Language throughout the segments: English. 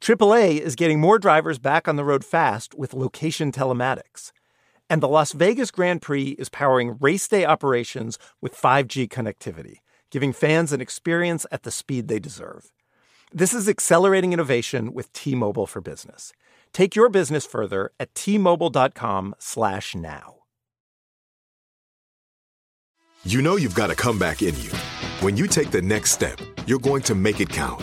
AAA is getting more drivers back on the road fast with location telematics. And the Las Vegas Grand Prix is powering race day operations with 5G connectivity, giving fans an experience at the speed they deserve. This is accelerating innovation with T-Mobile for Business. Take your business further at t-mobile.com/now. You know you've got a comeback in you. When you take the next step, you're going to make it count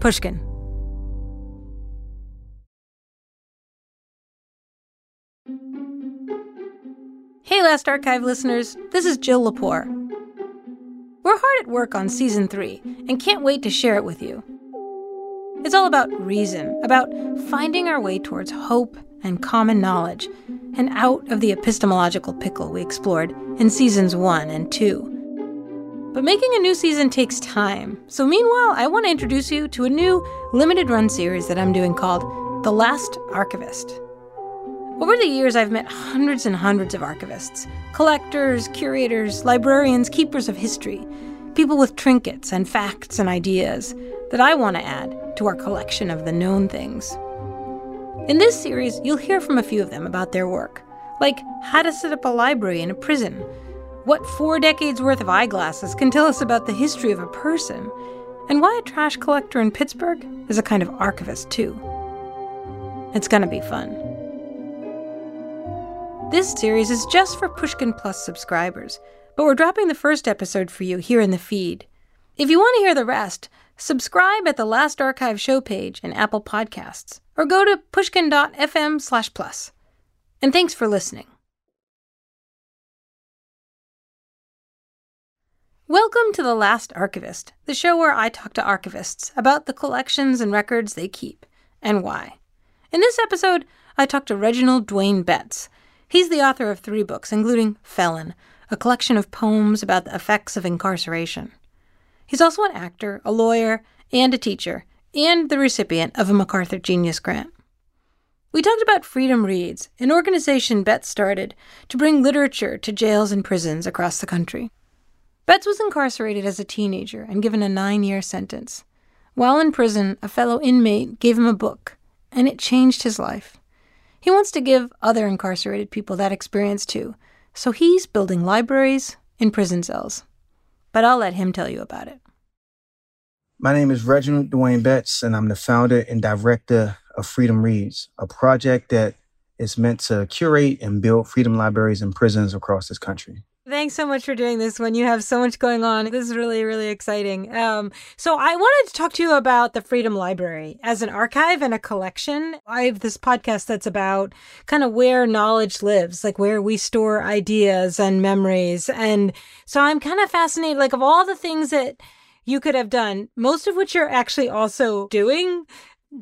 Pushkin. Hey, Last Archive listeners, this is Jill Lepore. We're hard at work on season three and can't wait to share it with you. It's all about reason, about finding our way towards hope and common knowledge, and out of the epistemological pickle we explored in seasons one and two. But making a new season takes time. So, meanwhile, I want to introduce you to a new limited run series that I'm doing called The Last Archivist. Over the years, I've met hundreds and hundreds of archivists collectors, curators, librarians, keepers of history, people with trinkets and facts and ideas that I want to add to our collection of the known things. In this series, you'll hear from a few of them about their work, like how to set up a library in a prison what four decades worth of eyeglasses can tell us about the history of a person, and why a trash collector in Pittsburgh is a kind of archivist, too. It's gonna be fun. This series is just for Pushkin Plus subscribers, but we're dropping the first episode for you here in the feed. If you want to hear the rest, subscribe at the Last Archive show page in Apple Podcasts, or go to pushkin.fm slash plus. And thanks for listening. Welcome to The Last Archivist, the show where I talk to archivists about the collections and records they keep and why. In this episode, I talk to Reginald Dwayne Betts. He's the author of three books, including Felon, a collection of poems about the effects of incarceration. He's also an actor, a lawyer, and a teacher, and the recipient of a MacArthur Genius Grant. We talked about Freedom Reads, an organization Betts started to bring literature to jails and prisons across the country. Betts was incarcerated as a teenager and given a nine year sentence. While in prison, a fellow inmate gave him a book, and it changed his life. He wants to give other incarcerated people that experience too, so he's building libraries in prison cells. But I'll let him tell you about it. My name is Reginald Dwayne Betts, and I'm the founder and director of Freedom Reads, a project that is meant to curate and build freedom libraries in prisons across this country. Thanks so much for doing this when You have so much going on. This is really, really exciting. Um, so, I wanted to talk to you about the Freedom Library as an archive and a collection. I have this podcast that's about kind of where knowledge lives, like where we store ideas and memories. And so, I'm kind of fascinated, like, of all the things that you could have done, most of which you're actually also doing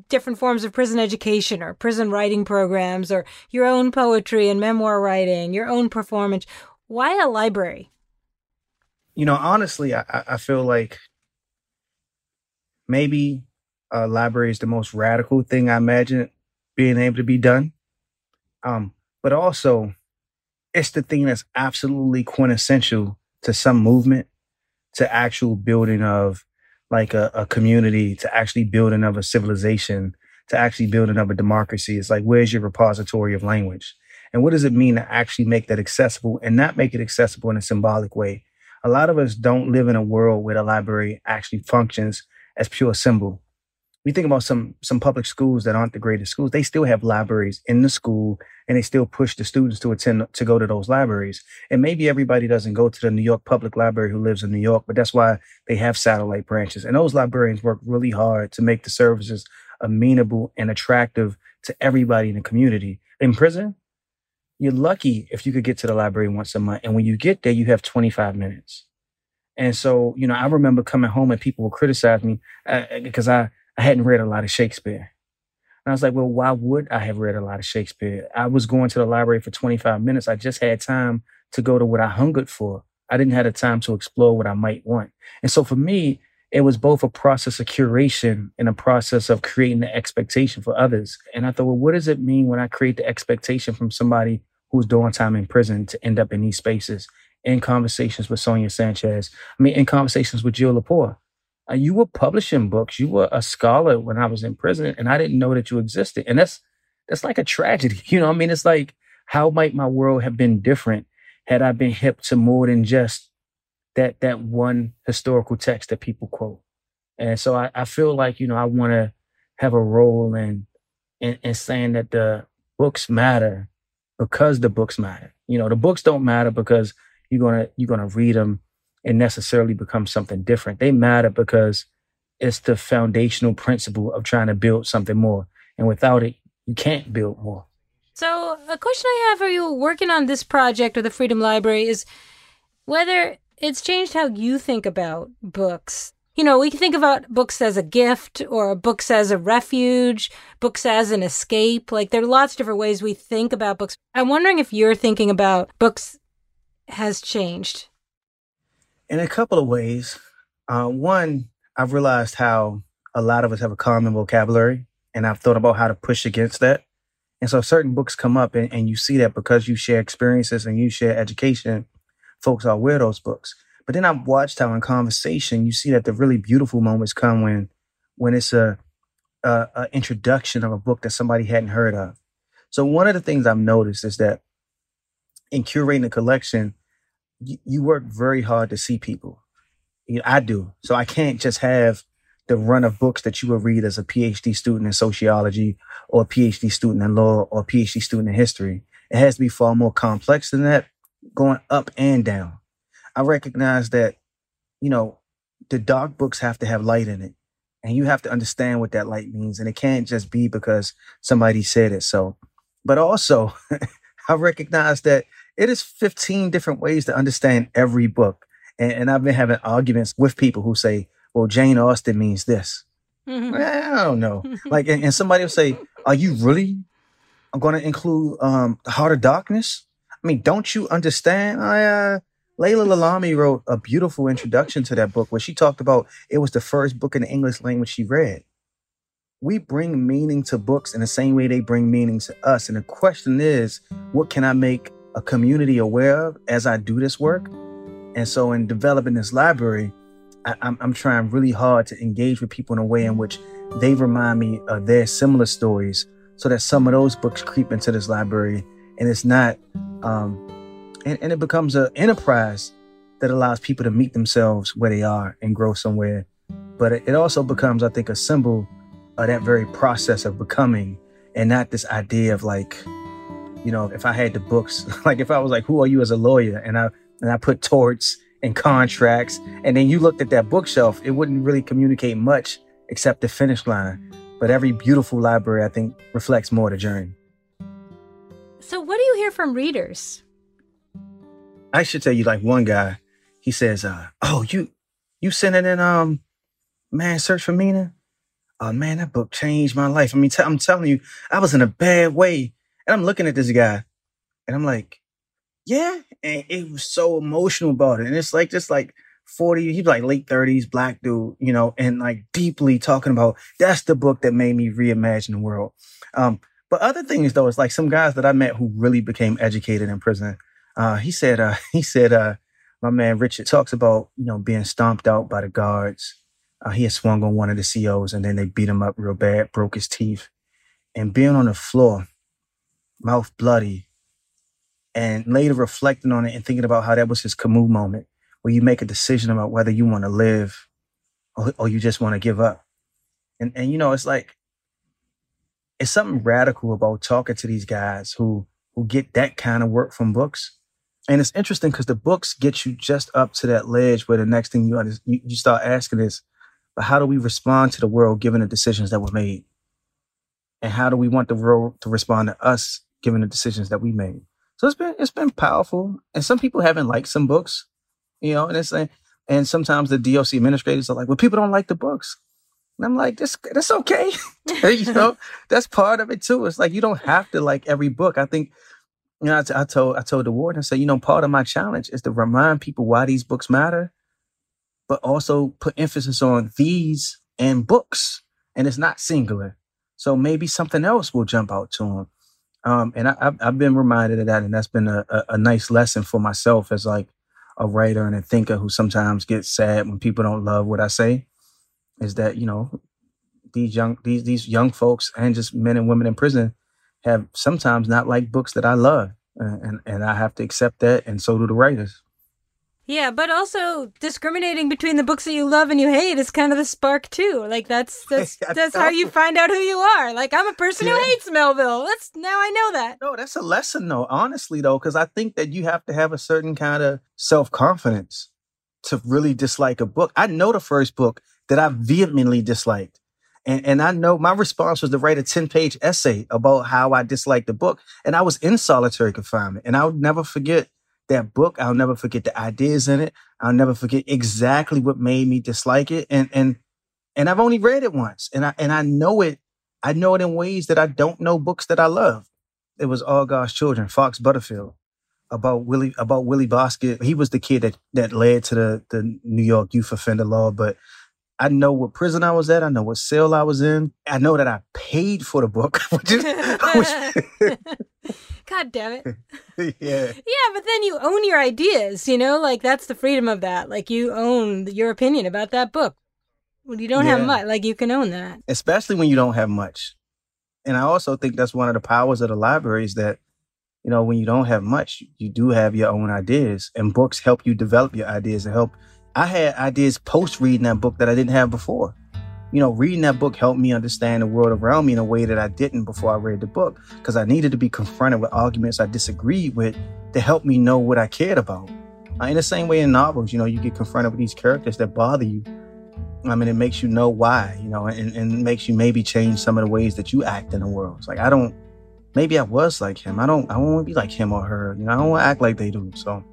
different forms of prison education or prison writing programs or your own poetry and memoir writing, your own performance. Why a library? You know, honestly, I, I feel like maybe a library is the most radical thing I imagine being able to be done. Um, but also, it's the thing that's absolutely quintessential to some movement, to actual building of like a, a community, to actually building of a civilization, to actually building of a democracy. It's like, where's your repository of language? And what does it mean to actually make that accessible and not make it accessible in a symbolic way? A lot of us don't live in a world where the library actually functions as pure symbol. We think about some some public schools that aren't the greatest schools. They still have libraries in the school and they still push the students to attend to go to those libraries. And maybe everybody doesn't go to the new york public library who lives in new york but that's why they have satellite branches. And those librarians work really hard to make the services amenable and attractive to everybody in the community. In prison you're lucky if you could get to the library once a month and when you get there you have 25 minutes and so you know i remember coming home and people would criticize me because uh, i I hadn't read a lot of Shakespeare. And I was like, well, why would I have read a lot of Shakespeare? I was going to the library for 25 minutes. I just had time to go to what I hungered for. I didn't have the time to explore what I might want. And so for me, it was both a process of curation and a process of creating the expectation for others. And I thought, well, what does it mean when I create the expectation from somebody who's doing time in prison to end up in these spaces? In conversations with Sonia Sanchez, I mean, in conversations with Jill Lepore, uh, you were publishing books. You were a scholar when I was in prison, and I didn't know that you existed. And that's that's like a tragedy. You know, I mean, it's like how might my world have been different had I been hip to more than just that that one historical text that people quote. And so I, I feel like you know I want to have a role in, in in saying that the books matter because the books matter. You know, the books don't matter because you're gonna you're gonna read them and necessarily become something different. They matter because it's the foundational principle of trying to build something more. And without it, you can't build more. So, a question I have for you working on this project or the Freedom Library is whether it's changed how you think about books. You know, we can think about books as a gift or books as a refuge, books as an escape. Like, there are lots of different ways we think about books. I'm wondering if your thinking about books has changed in a couple of ways. Uh, one, I've realized how a lot of us have a common vocabulary, and I've thought about how to push against that. And so certain books come up, and, and you see that because you share experiences and you share education, folks are aware of those books. But then I've watched how in conversation you see that the really beautiful moments come when when it's a, a, a introduction of a book that somebody hadn't heard of. So one of the things I've noticed is that in curating a collection, you, you work very hard to see people. You know, I do. So I can't just have the run of books that you would read as a PhD student in sociology or a PhD student in law or a PhD student in history. It has to be far more complex than that, going up and down. I recognize that, you know, the dark books have to have light in it. And you have to understand what that light means. And it can't just be because somebody said it. So, but also, I recognize that it is 15 different ways to understand every book. And, and I've been having arguments with people who say, well, Jane Austen means this. Mm-hmm. I don't know. like, and, and, somebody will say, are you really going to include um, The Heart of Darkness? I mean, don't you understand? I, uh, Laila Lalami wrote a beautiful introduction to that book where she talked about it was the first book in the English language she read. We bring meaning to books in the same way they bring meaning to us. And the question is, what can I make a community aware of as I do this work. And so, in developing this library, I, am I'm trying really hard to engage with people in a way in which they remind me of their similar stories so that some of those books creep into this library and it's not, um, and, and it becomes an enterprise that allows people to meet themselves where they are and grow somewhere. But it also becomes, I think, a symbol of that very process of becoming and not this idea of like, you know, if I had the books, like if I was like, who are you as a lawyer? And I, and I put torts and contracts, and then you looked at that bookshelf, it wouldn't really communicate much except the finish line. But every beautiful library, I think, reflects more the journey. So, what do you hear from readers? I should tell you, like one guy, he says, uh, "Oh, you, you sent it in, um, Man's Search for Meaning. Oh man, that book changed my life. I mean, I'm telling you, I was in a bad way, and I'm looking at this guy and I'm like, yeah. And it was so emotional about it. And it's like, just like 40, he's like late 30s, black dude, you know, and like deeply talking about that's the book that made me reimagine the world. Um, but other things though, it's like some guys that I met who really became educated in prison. Uh, he said, uh, he said, uh, my man Richard talks about, you know, being stomped out by the guards. Uh, he had swung on one of the COs and then they beat him up real bad, broke his teeth and being on the floor, mouth bloody, and later reflecting on it and thinking about how that was his Camus moment where you make a decision about whether you want to live or, or you just want to give up. And, and, you know, it's like, it's something radical about talking to these guys who, who get that kind of work from books. And it's interesting because the books get you just up to that ledge where the next thing you, you, you start asking is, but how do we respond to the world given the decisions that were made? And how do we want the world to respond to us given the decisions that we made? So it's been it's been powerful. And some people haven't liked some books you know, and it's like, and sometimes the DOC administrators are like, well, people don't like the books. And I'm like, this that's okay. you know, that's part of it too. It's like you don't have to like every book. I think, you know, I, t- I told I told the warden, I said, you know, part of my challenge is to remind people why these books matter, but also put emphasis on these and books, and it's not singular. So maybe something else will jump out to them. Um, and I, have I've been reminded of that, and that's been a, a, a nice lesson for myself as like a writer and a thinker who sometimes gets sad when people don't love what I say is that, you know, these young these these young folks and just men and women in prison have sometimes not liked books that I love. And and I have to accept that and so do the writers. Yeah, but also discriminating between the books that you love and you hate is kind of the spark too. Like that's that's that's how you find out who you are. Like I'm a person yeah. who hates Melville. That's now I know that. No, that's a lesson though, honestly though, because I think that you have to have a certain kind of self-confidence to really dislike a book. I know the first book that I vehemently disliked. And, and I know my response was to write a 10 page essay about how I disliked the book. And I was in solitary confinement. And I'll never forget that book. I'll never forget the ideas in it. I'll never forget exactly what made me dislike it. And and and I've only read it once, and I and I know it. I know it in ways that I don't know books that I love. It was All God's Children, Fox Butterfield, about Willie about Willie Bosket. He was the kid that that led to the the New York youth offender law, but I know what prison I was at. I know what cell I was in. I know that I paid for the book, which is, which, God damn it. yeah. Yeah, but then you own your ideas, you know? Like that's the freedom of that. Like you own your opinion about that book. When you don't yeah. have much, like you can own that. Especially when you don't have much. And I also think that's one of the powers of the library is that, you know, when you don't have much, you do have your own ideas and books help you develop your ideas and help. I had ideas post reading that book that I didn't have before you know, reading that book helped me understand the world around me in a way that I didn't before I read the book because I needed to be confronted with arguments I disagreed with to help me know what I cared about. Uh, in the same way in novels, you know, you get confronted with these characters that bother you. I mean, it makes you know why, you know, and, and makes you maybe change some of the ways that you act in the world. It's like, I don't, maybe I was like him. I don't, I don't want to be like him or her. You know, I don't want to act like they do. So,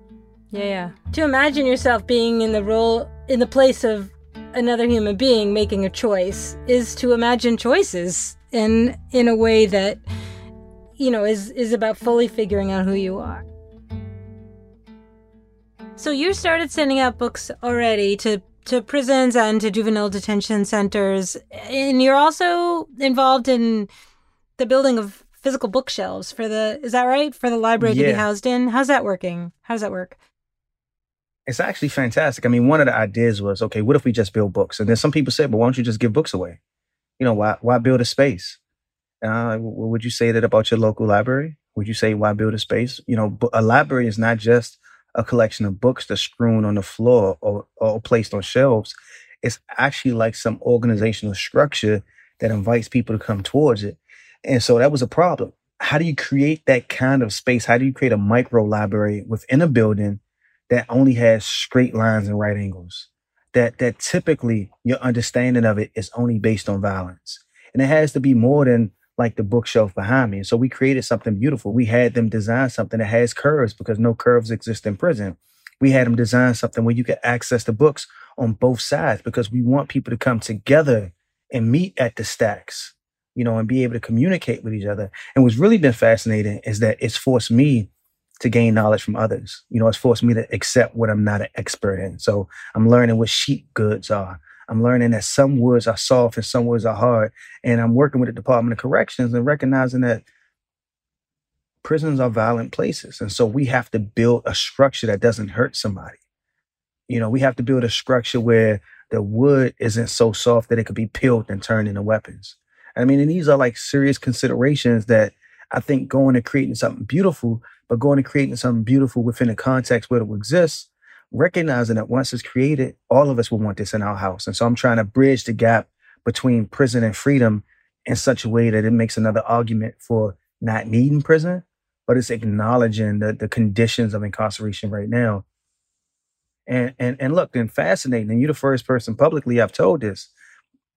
yeah, yeah. To imagine yourself being in the role, in the place of another human being making a choice is to imagine choices in in a way that you know is is about fully figuring out who you are. So you started sending out books already to to prisons and to juvenile detention centers and you're also involved in the building of physical bookshelves for the is that right for the library yeah. to be housed in how's that working how does that work it's actually fantastic. I mean, one of the ideas was, okay, what if we just build books? And then some people said, but why don't you just give books away? You know, why why build a space? Uh, would you say that about your local library? Would you say why build a space? You know, a library is not just a collection of books that's strewn on the floor or, or placed on shelves. It's actually like some organizational structure that invites people to come towards it. And so that was a problem. How do you create that kind of space? How do you create a micro library within a building that only has straight lines and right angles. That that typically your understanding of it is only based on violence. And it has to be more than like the bookshelf behind me. And so we created something beautiful. We had them design something that has curves because no curves exist in prison. We had them design something where you can access the books on both sides because we want people to come together and meet at the stacks, you know, and be able to communicate with each other. And what's really been fascinating is that it's forced me to gain knowledge from others. You know, it's forced me to accept what I'm not an expert in. So I'm learning what sheet goods are. I'm learning that some woods are soft and some woods are hard. And I'm working with the Department of Corrections and recognizing that prisons are violent places. And so we have to build a structure that doesn't hurt somebody. You know, we have to build a structure where the wood isn't so soft that it could be peeled and turned into weapons. I mean, and these are like serious considerations that I think going and creating something beautiful, but going and creating something beautiful within a context where it will exist, recognizing that once it's created, all of us will want this in our house. And so I'm trying to bridge the gap between prison and freedom in such a way that it makes another argument for not needing prison, but it's acknowledging the, the conditions of incarceration right now. And and and look, and fascinating, and you're the first person publicly I've told this.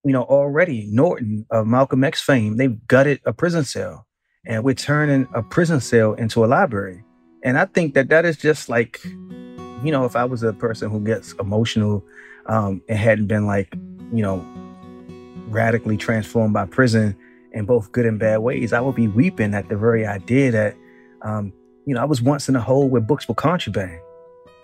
You know, already Norfolk of Malcolm X fame, they've gutted a prison cell, and we're turning a prison cell into a library. And I think that that is just like, you know, if I was a person who gets emotional, um, and hadn't been like, you know, radically transformed by prison in both good and bad ways, I would be weeping at the very idea that um, you know, I was once in a hole where books were contraband,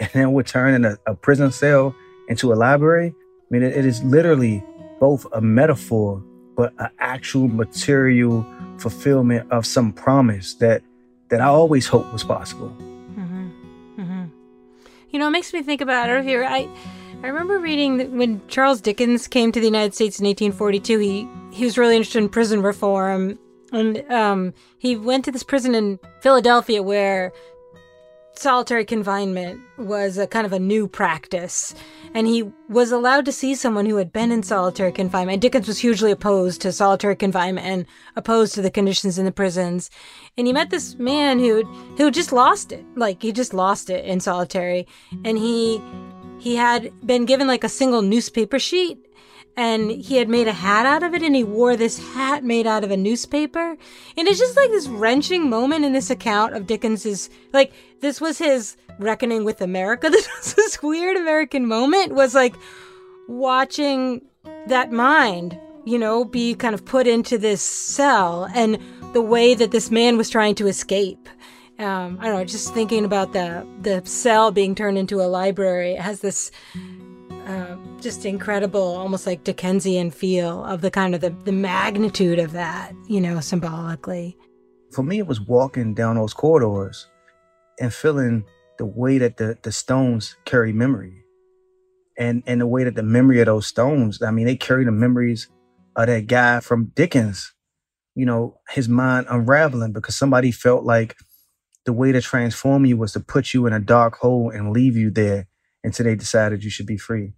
and then we're turning a, a prison cell into a library. I mean, it, it is literally both a metaphor, but an actual material fulfillment of some promise that that I always hoped was possible. Mm-hmm. Mm-hmm. You know, it makes me think about here. I I remember reading that when Charles Dickens came to the United States in 1842, he he was really interested in prison reform and um, he went to this prison in Philadelphia where solitary confinement was a kind of a new practice. And he was allowed to see someone who had been in solitary confinement. Dickens was hugely opposed to solitary confinement and opposed to the conditions in the prisons. And he met this man who who just lost it. Like he just lost it in solitary. And he he had been given like a single newspaper sheet and he had made a hat out of it and he wore this hat made out of a newspaper and it's just like this wrenching moment in this account of dickens's like this was his reckoning with america this was this weird american moment was like watching that mind you know be kind of put into this cell and the way that this man was trying to escape um, I don't know, just thinking about the the cell being turned into a library. It has this uh, just incredible, almost like Dickensian feel of the kind of the, the magnitude of that, you know, symbolically. For me, it was walking down those corridors and feeling the way that the, the stones carry memory. And and the way that the memory of those stones, I mean, they carry the memories of that guy from Dickens, you know, his mind unraveling because somebody felt like the way to transform you was to put you in a dark hole and leave you there until they decided you should be free.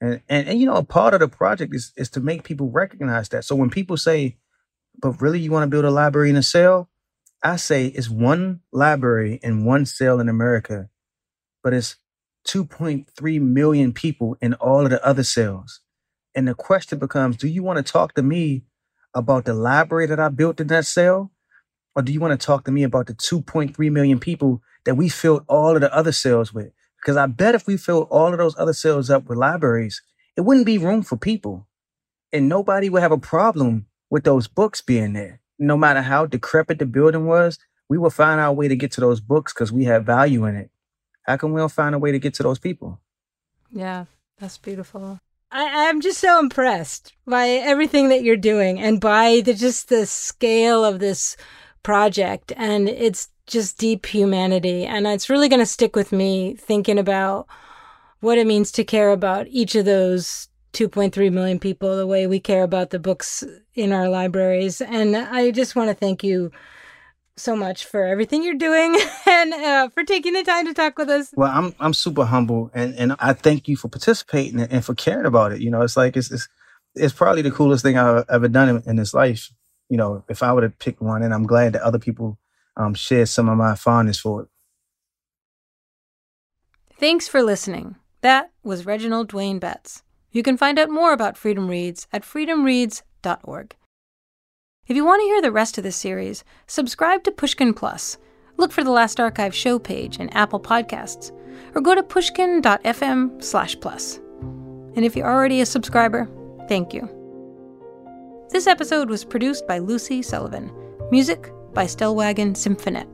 And, and, and you know, a part of the project is, is to make people recognize that. So when people say, but really you want to build a library in a cell? I say it's one library in one cell in America, but it's 2.3 million people in all of the other cells. And the question becomes, do you want to talk to me about the library that I built in that cell? Or do you want to talk to me about the 2.3 million people that we filled all of the other cells with? Because I bet if we filled all of those other cells up with libraries, it wouldn't be room for people. And nobody would have a problem with those books being there. No matter how decrepit the building was, we would find our way to get to those books because we have value in it. How can we don't find a way to get to those people? Yeah, that's beautiful. I, I'm just so impressed by everything that you're doing and by the just the scale of this project. And it's just deep humanity. And it's really going to stick with me thinking about what it means to care about each of those 2.3 million people the way we care about the books in our libraries. And I just want to thank you so much for everything you're doing and uh, for taking the time to talk with us. Well, I'm I'm super humble and and I thank you for participating and for caring about it. You know, it's like it's it's, it's probably the coolest thing I've ever done in, in this life. You know, if I would have picked one, and I'm glad that other people um, share some of my fondness for it. Thanks for listening. That was Reginald Dwayne Betts. You can find out more about Freedom Reads at freedomreads.org. If you want to hear the rest of this series, subscribe to Pushkin Plus. Look for the Last Archive show page in Apple Podcasts, or go to pushkin.fm slash plus. And if you're already a subscriber, thank you. This episode was produced by Lucy Sullivan. Music by Stellwagen Symphonette.